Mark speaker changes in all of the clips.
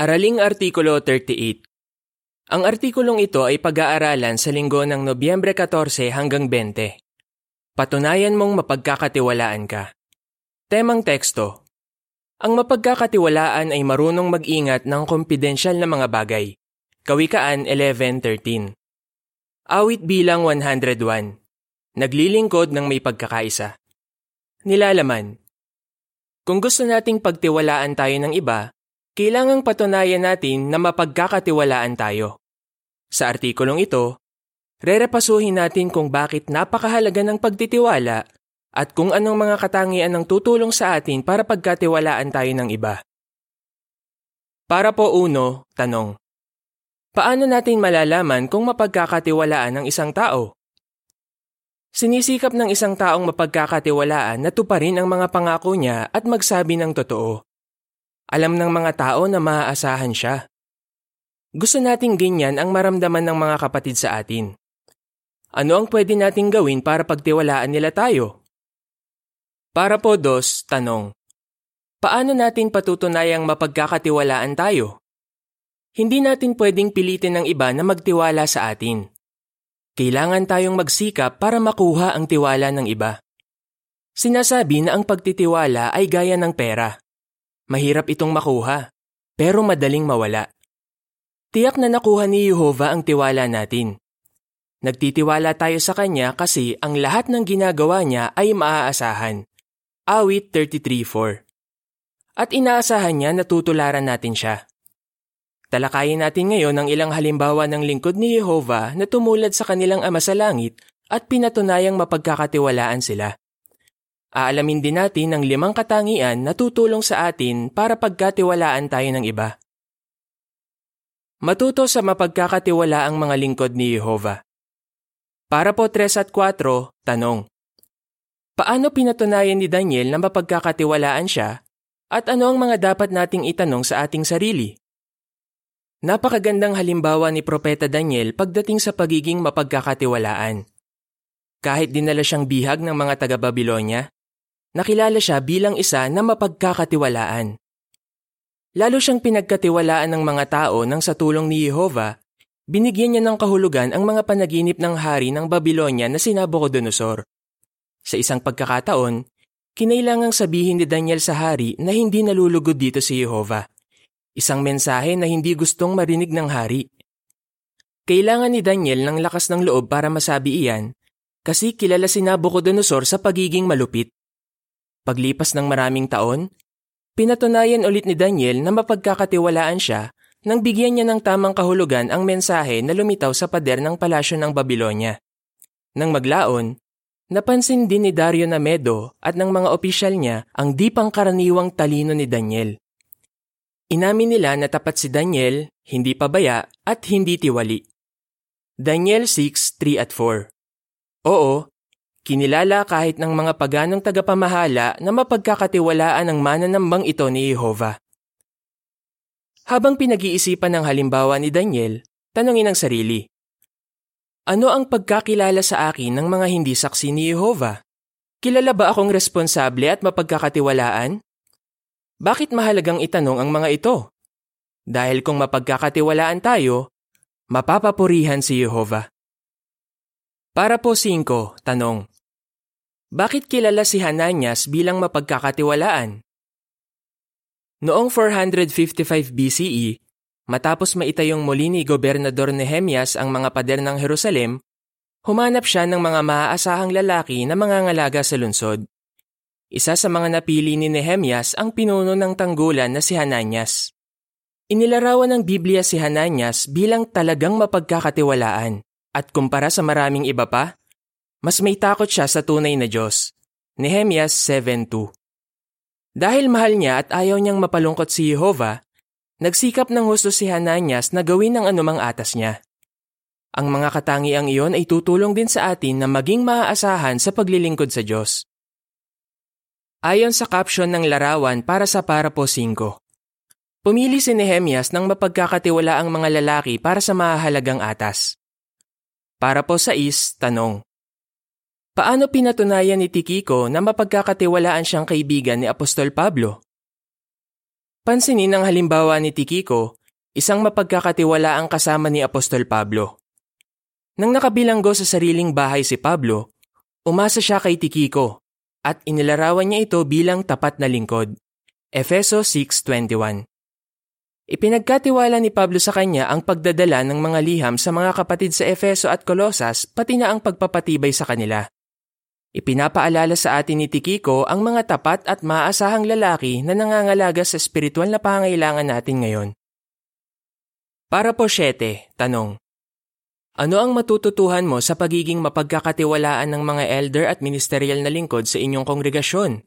Speaker 1: Araling Artikulo 38 Ang artikulong ito ay pag-aaralan sa linggo ng Nobyembre 14 hanggang 20. Patunayan mong mapagkakatiwalaan ka. Temang teksto Ang mapagkakatiwalaan ay marunong mag-ingat ng kumpidensyal na mga bagay. Kawikaan 11.13 Awit bilang 101 Naglilingkod ng may pagkakaisa. Nilalaman Kung gusto nating pagtiwalaan tayo ng iba, kailangang patunayan natin na mapagkakatiwalaan tayo. Sa artikulong ito, rerepasuhin natin kung bakit napakahalaga ng pagtitiwala at kung anong mga katangian ng tutulong sa atin para pagkatiwalaan tayo ng iba. Para po uno, tanong. Paano natin malalaman kung mapagkakatiwalaan ng isang tao? Sinisikap ng isang taong mapagkakatiwalaan na tuparin ang mga pangako niya at magsabi ng totoo. Alam ng mga tao na maaasahan siya. Gusto nating ganyan ang maramdaman ng mga kapatid sa atin. Ano ang pwede nating gawin para pagtiwalaan nila tayo? Para po dos, tanong. Paano natin patutunayang mapagkakatiwalaan tayo? Hindi natin pwedeng pilitin ng iba na magtiwala sa atin. Kailangan tayong magsikap para makuha ang tiwala ng iba. Sinasabi na ang pagtitiwala ay gaya ng pera. Mahirap itong makuha, pero madaling mawala. Tiyak na nakuha ni Jehova ang tiwala natin. Nagtitiwala tayo sa Kanya kasi ang lahat ng ginagawa niya ay maaasahan. Awit 33.4 At inaasahan niya na tutularan natin siya. Talakayin natin ngayon ang ilang halimbawa ng lingkod ni Jehova na tumulad sa kanilang ama sa langit at pinatunayang mapagkakatiwalaan sila. Aalamin din natin ang limang katangian na tutulong sa atin para pagkatiwalaan tayo ng iba. Matuto sa mapagkakatiwala ang mga lingkod ni Jehova. Para po 3 at 4, tanong. Paano pinatunayan ni Daniel na mapagkakatiwalaan siya at ano ang mga dapat nating itanong sa ating sarili? Napakagandang halimbawa ni Propeta Daniel pagdating sa pagiging mapagkakatiwalaan. Kahit dinala siyang bihag ng mga taga-Babilonya, nakilala siya bilang isa na mapagkakatiwalaan. Lalo siyang pinagkatiwalaan ng mga tao nang sa tulong ni Jehova, binigyan niya ng kahulugan ang mga panaginip ng hari ng Babylonia na si Nabucodonosor. Sa isang pagkakataon, kinailangang sabihin ni Daniel sa hari na hindi nalulugod dito si Jehova. Isang mensahe na hindi gustong marinig ng hari. Kailangan ni Daniel ng lakas ng loob para masabi iyan kasi kilala si Nabucodonosor sa pagiging malupit. Paglipas ng maraming taon, pinatunayan ulit ni Daniel na mapagkakatiwalaan siya nang bigyan niya ng tamang kahulugan ang mensahe na lumitaw sa pader ng palasyo ng Babylonia. Nang maglaon, napansin din ni Dario na Medo at ng mga opisyal niya ang di pangkaraniwang talino ni Daniel. Inamin nila na tapat si Daniel, hindi pabaya at hindi tiwali. Daniel 6:3 at 4 Oo, Kinilala kahit ng mga paganong tagapamahala na mapagkakatiwalaan ang mananambang ito ni Jehova. Habang pinag-iisipan ng halimbawa ni Daniel, tanongin ang sarili. Ano ang pagkakilala sa akin ng mga hindi saksi ni Jehova? Kilala ba akong responsable at mapagkakatiwalaan? Bakit mahalagang itanong ang mga ito? Dahil kung mapagkakatiwalaan tayo, mapapapurihan si Jehova. Para po 5, tanong. Bakit kilala si Hananias bilang mapagkakatiwalaan? Noong 455 BCE, matapos maitayong muli ni Gobernador Nehemias ang mga pader ng Jerusalem, humanap siya ng mga maaasahang lalaki na mangangalaga sa lungsod. Isa sa mga napili ni Nehemias ang pinuno ng tanggulan na si Hananias. Inilarawan ng Biblia si Hananias bilang talagang mapagkakatiwalaan. At kumpara sa maraming iba pa, mas may takot siya sa tunay na Diyos. Nehemias 7.2 Dahil mahal niya at ayaw niyang mapalungkot si Jehova, nagsikap ng husto si Hananias na gawin ang anumang atas niya. Ang mga katangiang iyon ay tutulong din sa atin na maging maaasahan sa paglilingkod sa Diyos. Ayon sa caption ng larawan para sa Parapo 5, Pumili si Nehemias ng mapagkakatiwala ang mga lalaki para sa mahalagang atas. Para po sa is, tanong. Paano pinatunayan ni Tikiko na mapagkakatiwalaan siyang kaibigan ni Apostol Pablo? Pansinin ang halimbawa ni Tikiko, isang mapagkakatiwalaang kasama ni Apostol Pablo. Nang nakabilanggo sa sariling bahay si Pablo, umasa siya kay Tikiko at inilarawan niya ito bilang tapat na lingkod. Efeso 6.21 Ipinagkatiwala ni Pablo sa kanya ang pagdadala ng mga liham sa mga kapatid sa Efeso at Colosas pati na ang pagpapatibay sa kanila. Ipinapaalala sa atin ni Tikiko ang mga tapat at maaasahang lalaki na nangangalaga sa espiritual na pangailangan natin ngayon. Para po 7, tanong. Ano ang matututuhan mo sa pagiging mapagkakatiwalaan ng mga elder at ministerial na lingkod sa inyong kongregasyon?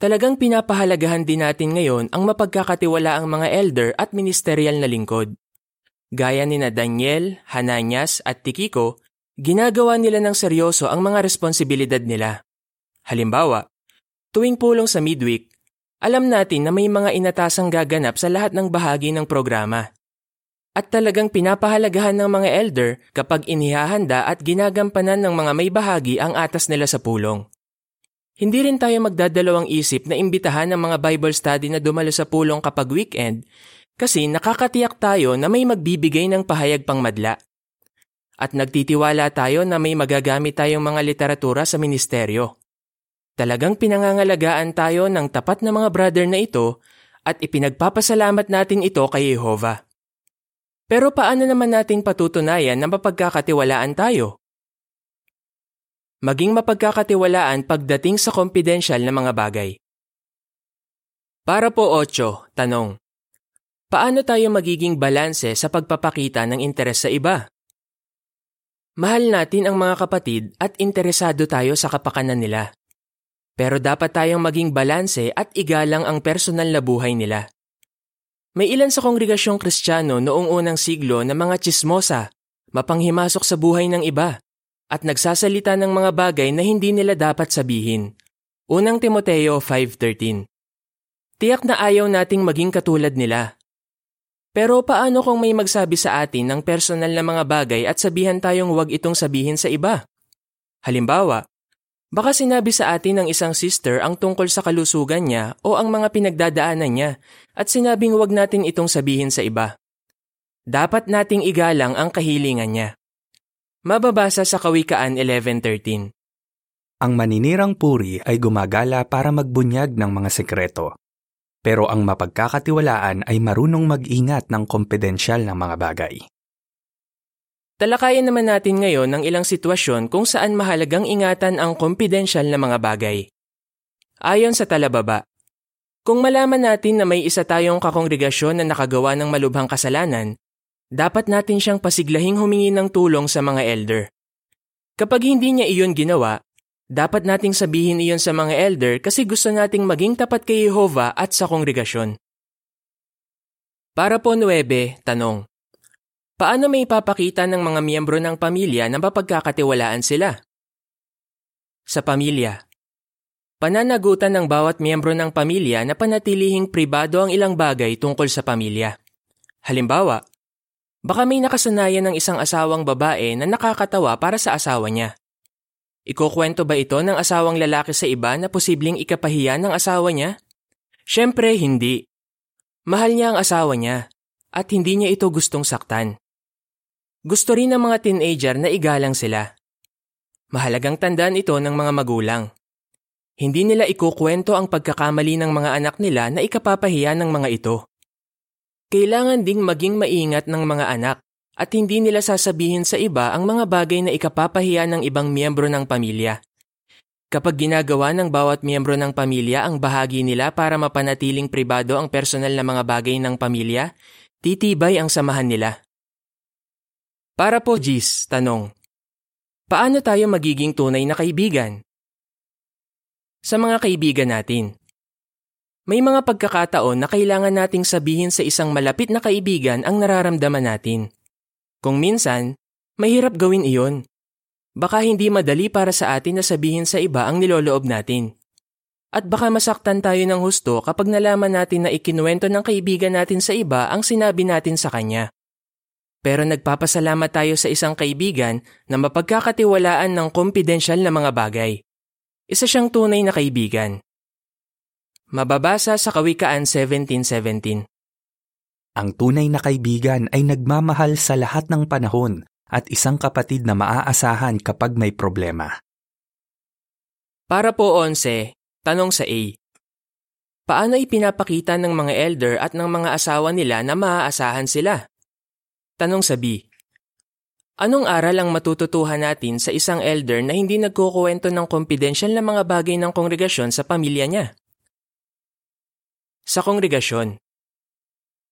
Speaker 1: Talagang pinapahalagahan din natin ngayon ang mapagkakatiwalaang mga elder at ministerial na lingkod. Gaya ni na Daniel, Hananias at Tikiko, ginagawa nila ng seryoso ang mga responsibilidad nila. Halimbawa, tuwing pulong sa midweek, alam natin na may mga inatasang gaganap sa lahat ng bahagi ng programa. At talagang pinapahalagahan ng mga elder kapag inihahanda at ginagampanan ng mga may bahagi ang atas nila sa pulong. Hindi rin tayo magdadalawang isip na imbitahan ng mga Bible study na dumalo sa pulong kapag weekend kasi nakakatiyak tayo na may magbibigay ng pahayag pang madla at nagtitiwala tayo na may magagamit tayong mga literatura sa ministeryo. Talagang pinangangalagaan tayo ng tapat na mga brother na ito at ipinagpapasalamat natin ito kay Jehova. Pero paano naman natin patutunayan na mapagkakatiwalaan tayo? Maging mapagkakatiwalaan pagdating sa confidential na mga bagay. Para po 8, tanong. Paano tayo magiging balanse sa pagpapakita ng interes sa iba? Mahal natin ang mga kapatid at interesado tayo sa kapakanan nila. Pero dapat tayong maging balanse at igalang ang personal na buhay nila. May ilan sa kongregasyong kristyano noong unang siglo na mga chismosa, mapanghimasok sa buhay ng iba, at nagsasalita ng mga bagay na hindi nila dapat sabihin. Unang Timoteo 5.13 Tiyak na ayaw nating maging katulad nila pero paano kung may magsabi sa atin ng personal na mga bagay at sabihan tayong huwag itong sabihin sa iba? Halimbawa, baka sinabi sa atin ng isang sister ang tungkol sa kalusugan niya o ang mga pinagdadaanan niya at sinabing huwag natin itong sabihin sa iba. Dapat nating igalang ang kahilingan niya. Mababasa sa Kawikaan 11.13
Speaker 2: Ang maninirang puri ay gumagala para magbunyag ng mga sekreto pero ang mapagkakatiwalaan ay marunong mag-ingat ng kompedensyal ng mga bagay.
Speaker 1: Talakayan naman natin ngayon ng ilang sitwasyon kung saan mahalagang ingatan ang kompedensyal na mga bagay. Ayon sa talababa, kung malaman natin na may isa tayong kakongregasyon na nakagawa ng malubhang kasalanan, dapat natin siyang pasiglahing humingi ng tulong sa mga elder. Kapag hindi niya iyon ginawa, dapat nating sabihin iyon sa mga elder kasi gusto nating maging tapat kay Jehova at sa kongregasyon. Para po 9, tanong. Paano may ipapakita ng mga miyembro ng pamilya na mapagkakatiwalaan sila? Sa pamilya. Pananagutan ng bawat miyembro ng pamilya na panatilihing pribado ang ilang bagay tungkol sa pamilya. Halimbawa, baka may nakasanayan ng isang asawang babae na nakakatawa para sa asawa niya. Ikukwento ba ito ng asawang lalaki sa iba na posibleng ikapahiya ng asawa niya? Siyempre, hindi. Mahal niya ang asawa niya at hindi niya ito gustong saktan. Gusto rin ng mga teenager na igalang sila. Mahalagang tandaan ito ng mga magulang. Hindi nila ikukwento ang pagkakamali ng mga anak nila na ikapapahiya ng mga ito. Kailangan ding maging maingat ng mga anak at hindi nila sasabihin sa iba ang mga bagay na ikapapahiya ng ibang miyembro ng pamilya. Kapag ginagawa ng bawat miyembro ng pamilya ang bahagi nila para mapanatiling pribado ang personal na mga bagay ng pamilya, titibay ang samahan nila. Para po, Gis, tanong. Paano tayo magiging tunay na kaibigan? Sa mga kaibigan natin. May mga pagkakataon na kailangan nating sabihin sa isang malapit na kaibigan ang nararamdaman natin. Kung minsan, mahirap gawin iyon. Baka hindi madali para sa atin na sabihin sa iba ang niloloob natin. At baka masaktan tayo ng husto kapag nalaman natin na ikinuwento ng kaibigan natin sa iba ang sinabi natin sa kanya. Pero nagpapasalamat tayo sa isang kaibigan na mapagkakatiwalaan ng kompidensyal na mga bagay. Isa siyang tunay na kaibigan. Mababasa sa Kawikaan 17.17
Speaker 2: Ang tunay na kaibigan ay nagmamahal sa lahat ng panahon at isang kapatid na maaasahan kapag may problema.
Speaker 1: Para po 11, tanong sa A. Paano ipinapakita ng mga elder at ng mga asawa nila na maaasahan sila? Tanong sa B. Anong aral ang matututuhan natin sa isang elder na hindi nagkukuwento ng confidential na mga bagay ng kongregasyon sa pamilya niya? Sa kongregasyon,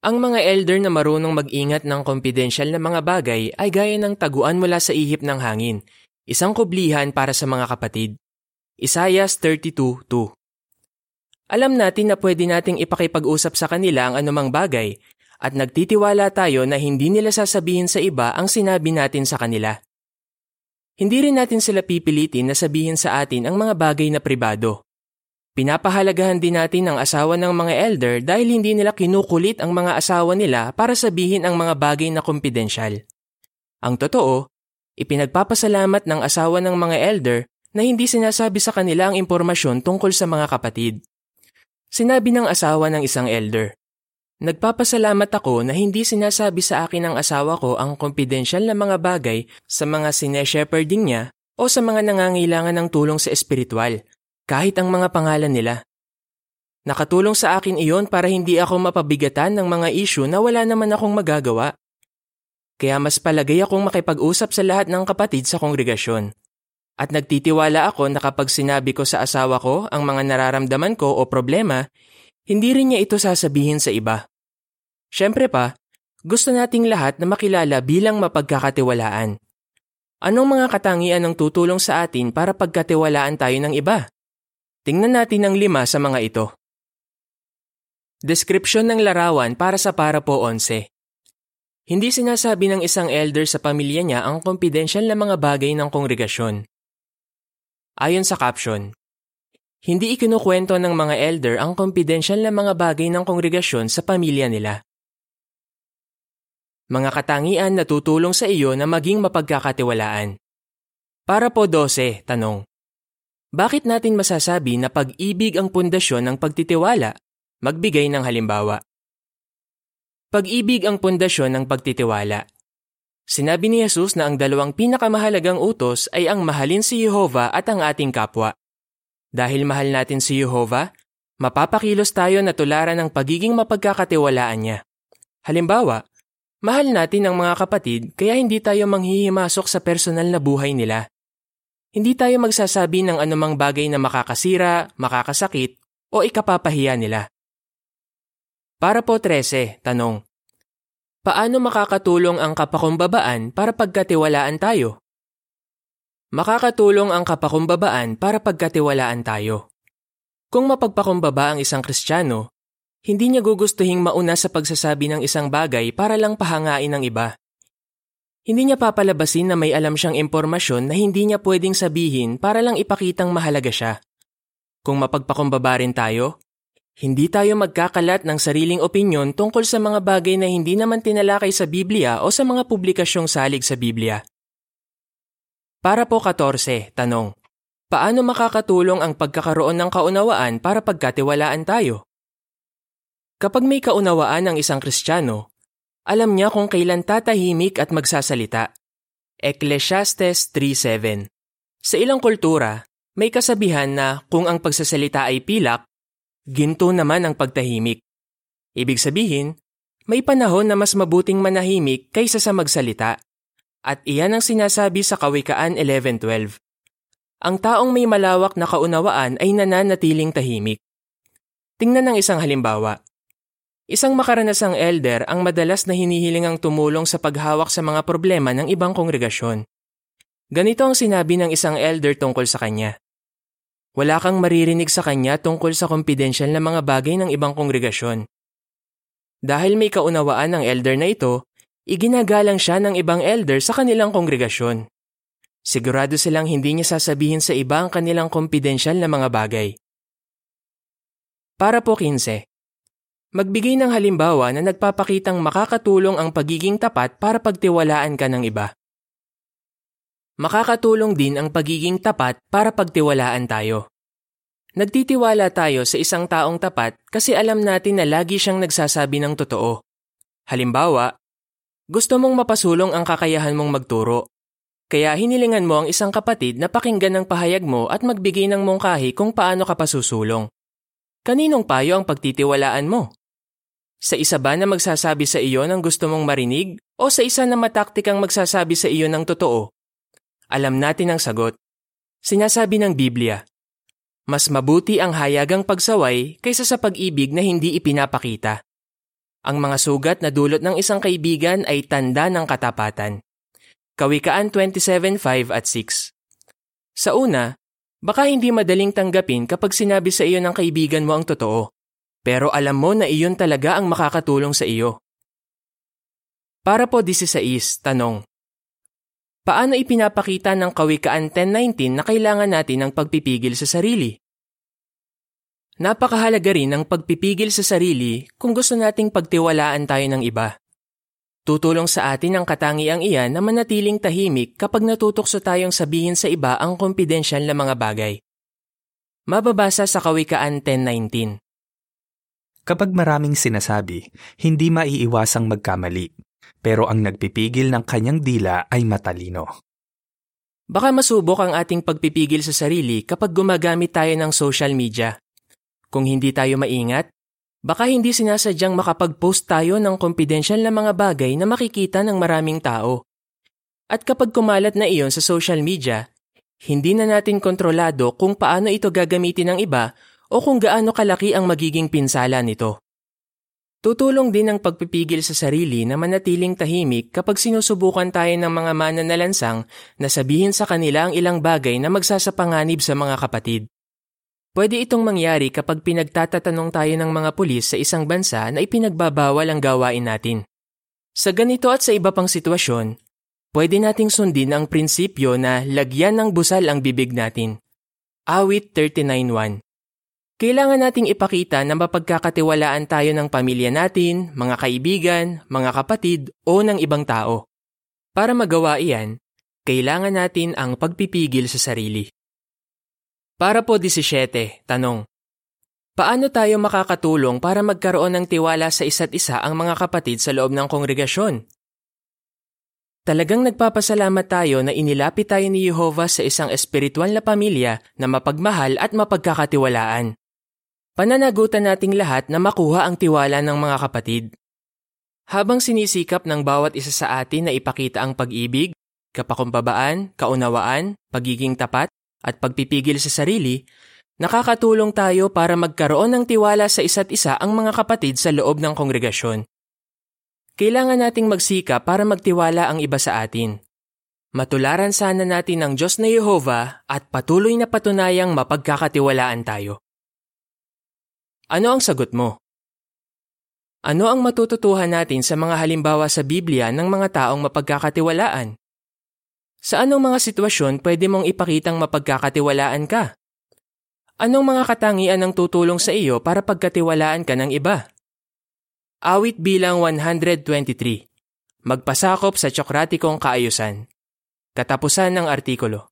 Speaker 1: ang mga elder na marunong mag-ingat ng confidential na mga bagay ay gaya ng taguan mula sa ihip ng hangin, isang kublihan para sa mga kapatid. Isaiah 32.2 Alam natin na pwede nating ipakipag-usap sa kanila ang anumang bagay at nagtitiwala tayo na hindi nila sasabihin sa iba ang sinabi natin sa kanila. Hindi rin natin sila pipilitin na sabihin sa atin ang mga bagay na pribado. Pinapahalagahan din natin ang asawa ng mga elder dahil hindi nila kinukulit ang mga asawa nila para sabihin ang mga bagay na kumpidensyal. Ang totoo, ipinagpapasalamat ng asawa ng mga elder na hindi sinasabi sa kanila ang impormasyon tungkol sa mga kapatid. Sinabi ng asawa ng isang elder, Nagpapasalamat ako na hindi sinasabi sa akin ng asawa ko ang confidential na mga bagay sa mga sineshepherding niya o sa mga nangangailangan ng tulong sa espiritual, kahit ang mga pangalan nila. Nakatulong sa akin iyon para hindi ako mapabigatan ng mga issue na wala naman akong magagawa. Kaya mas palagay akong makipag-usap sa lahat ng kapatid sa kongregasyon. At nagtitiwala ako na kapag sinabi ko sa asawa ko ang mga nararamdaman ko o problema, hindi rin niya ito sasabihin sa iba. Siyempre pa, gusto nating lahat na makilala bilang mapagkakatiwalaan. Anong mga katangian ang tutulong sa atin para pagkatiwalaan tayo ng iba? Tingnan natin ang lima sa mga ito. Description ng larawan para sa para po 11. Hindi sinasabi ng isang elder sa pamilya niya ang confidential na mga bagay ng kongregasyon. Ayon sa caption, hindi ikinukwento ng mga elder ang confidential na mga bagay ng kongregasyon sa pamilya nila. Mga katangian na tutulong sa iyo na maging mapagkakatiwalaan. Para po 12, tanong. Bakit natin masasabi na pag-ibig ang pundasyon ng pagtitiwala? Magbigay ng halimbawa. Pag-ibig ang pundasyon ng pagtitiwala. Sinabi ni Jesus na ang dalawang pinakamahalagang utos ay ang mahalin si Jehova at ang ating kapwa. Dahil mahal natin si Jehova, mapapakilos tayo na tularan ng pagiging mapagkakatiwalaan niya. Halimbawa, mahal natin ang mga kapatid kaya hindi tayo manghihimasok sa personal na buhay nila. Hindi tayo magsasabi ng anumang bagay na makakasira, makakasakit, o ikapapahiya nila. Para po 13, tanong. Paano makakatulong ang kapakumbabaan para pagkatiwalaan tayo? Makakatulong ang kapakumbabaan para pagkatiwalaan tayo. Kung mapagpakumbaba ang isang Kristiyano, hindi niya gugustuhing mauna sa pagsasabi ng isang bagay para lang pahangain ng iba. Hindi niya papalabasin na may alam siyang impormasyon na hindi niya pwedeng sabihin para lang ipakitang mahalaga siya. Kung mapagpakumbaba rin tayo, hindi tayo magkakalat ng sariling opinyon tungkol sa mga bagay na hindi naman tinalakay sa Biblia o sa mga publikasyong salig sa Biblia. Para po 14, tanong. Paano makakatulong ang pagkakaroon ng kaunawaan para pagkatiwalaan tayo? Kapag may kaunawaan ang isang Kristiyano, alam niya kung kailan tatahimik at magsasalita. Ecclesiastes 3.7 Sa ilang kultura, may kasabihan na kung ang pagsasalita ay pilak, Ginto naman ang pagtahimik. Ibig sabihin, may panahon na mas mabuting manahimik kaysa sa magsalita. At iyan ang sinasabi sa Kawikaan 11.12. Ang taong may malawak na kaunawaan ay nananatiling tahimik. Tingnan ng isang halimbawa. Isang makaranasang elder ang madalas na hinihiling ang tumulong sa paghawak sa mga problema ng ibang kongregasyon. Ganito ang sinabi ng isang elder tungkol sa kanya. Wala kang maririnig sa kanya tungkol sa confidential na mga bagay ng ibang kongregasyon. Dahil may kaunawaan ng elder na ito, iginagalang siya ng ibang elder sa kanilang kongregasyon. Sigurado silang hindi niya sasabihin sa iba ang kanilang confidential na mga bagay. Para po 15. Magbigay ng halimbawa na nagpapakitang makakatulong ang pagiging tapat para pagtiwalaan ka ng iba. Makakatulong din ang pagiging tapat para pagtiwalaan tayo. Nagtitiwala tayo sa isang taong tapat kasi alam natin na lagi siyang nagsasabi ng totoo. Halimbawa, gusto mong mapasulong ang kakayahan mong magturo. Kaya hinilingan mo ang isang kapatid na pakinggan ang pahayag mo at magbigay ng mungkahi kung paano ka pasusulong. Kaninong payo ang pagtitiwalaan mo? Sa isa ba na magsasabi sa iyo ng gusto mong marinig o sa isa na mataktikang magsasabi sa iyo ng totoo? Alam natin ang sagot. Sinasabi ng Biblia, mas mabuti ang hayagang pagsaway kaysa sa pag-ibig na hindi ipinapakita. Ang mga sugat na dulot ng isang kaibigan ay tanda ng katapatan. Kawikaan 27.5 at 6 Sa una, baka hindi madaling tanggapin kapag sinabi sa iyo ng kaibigan mo ang totoo, pero alam mo na iyon talaga ang makakatulong sa iyo. Para po 16, tanong. Paano ipinapakita ng Kawikaan 10.19 na kailangan natin ng pagpipigil sa sarili? Napakahalaga rin ang pagpipigil sa sarili kung gusto nating pagtiwalaan tayo ng iba. Tutulong sa atin ang katangiang iyan na manatiling tahimik kapag natutokso tayong sabihin sa iba ang kompidensyal na mga bagay. Mababasa sa Kawikaan 10.19
Speaker 2: Kapag maraming sinasabi, hindi maiiwasang magkamali, pero ang nagpipigil ng kanyang dila ay matalino.
Speaker 1: Baka masubok ang ating pagpipigil sa sarili kapag gumagamit tayo ng social media. Kung hindi tayo maingat, baka hindi sinasadyang makapag-post tayo ng confidential na mga bagay na makikita ng maraming tao. At kapag kumalat na iyon sa social media, hindi na natin kontrolado kung paano ito gagamitin ng iba o kung gaano kalaki ang magiging pinsala nito. Tutulong din ang pagpipigil sa sarili na manatiling tahimik kapag sinusubukan tayo ng mga mananalansang na sabihin sa kanila ang ilang bagay na magsasapanganib sa mga kapatid. Pwede itong mangyari kapag pinagtatatanong tayo ng mga pulis sa isang bansa na ipinagbabawal ang gawain natin. Sa ganito at sa iba pang sitwasyon, pwede nating sundin ang prinsipyo na lagyan ng busal ang bibig natin. Awit 39.1 kailangan nating ipakita na mapagkakatiwalaan tayo ng pamilya natin, mga kaibigan, mga kapatid o ng ibang tao. Para magawa iyan, kailangan natin ang pagpipigil sa sarili. Para po 17, tanong. Paano tayo makakatulong para magkaroon ng tiwala sa isa't isa ang mga kapatid sa loob ng kongregasyon? Talagang nagpapasalamat tayo na inilapit tayo ni Jehovah sa isang espiritual na pamilya na mapagmahal at mapagkakatiwalaan. Pananagutan nating lahat na makuha ang tiwala ng mga kapatid. Habang sinisikap ng bawat isa sa atin na ipakita ang pag-ibig, kapakumbabaan, kaunawaan, pagiging tapat, at pagpipigil sa sarili, nakakatulong tayo para magkaroon ng tiwala sa isa't isa ang mga kapatid sa loob ng kongregasyon. Kailangan nating magsika para magtiwala ang iba sa atin. Matularan sana natin ang Diyos na Yehova at patuloy na patunayang mapagkakatiwalaan tayo. Ano ang sagot mo? Ano ang matututuhan natin sa mga halimbawa sa Biblia ng mga taong mapagkakatiwalaan? Sa anong mga sitwasyon pwede mong ipakitang mapagkakatiwalaan ka? Anong mga katangian ang tutulong sa iyo para pagkatiwalaan ka ng iba? Awit bilang 123. Magpasakop sa tsokratikong kaayusan. Katapusan ng artikulo.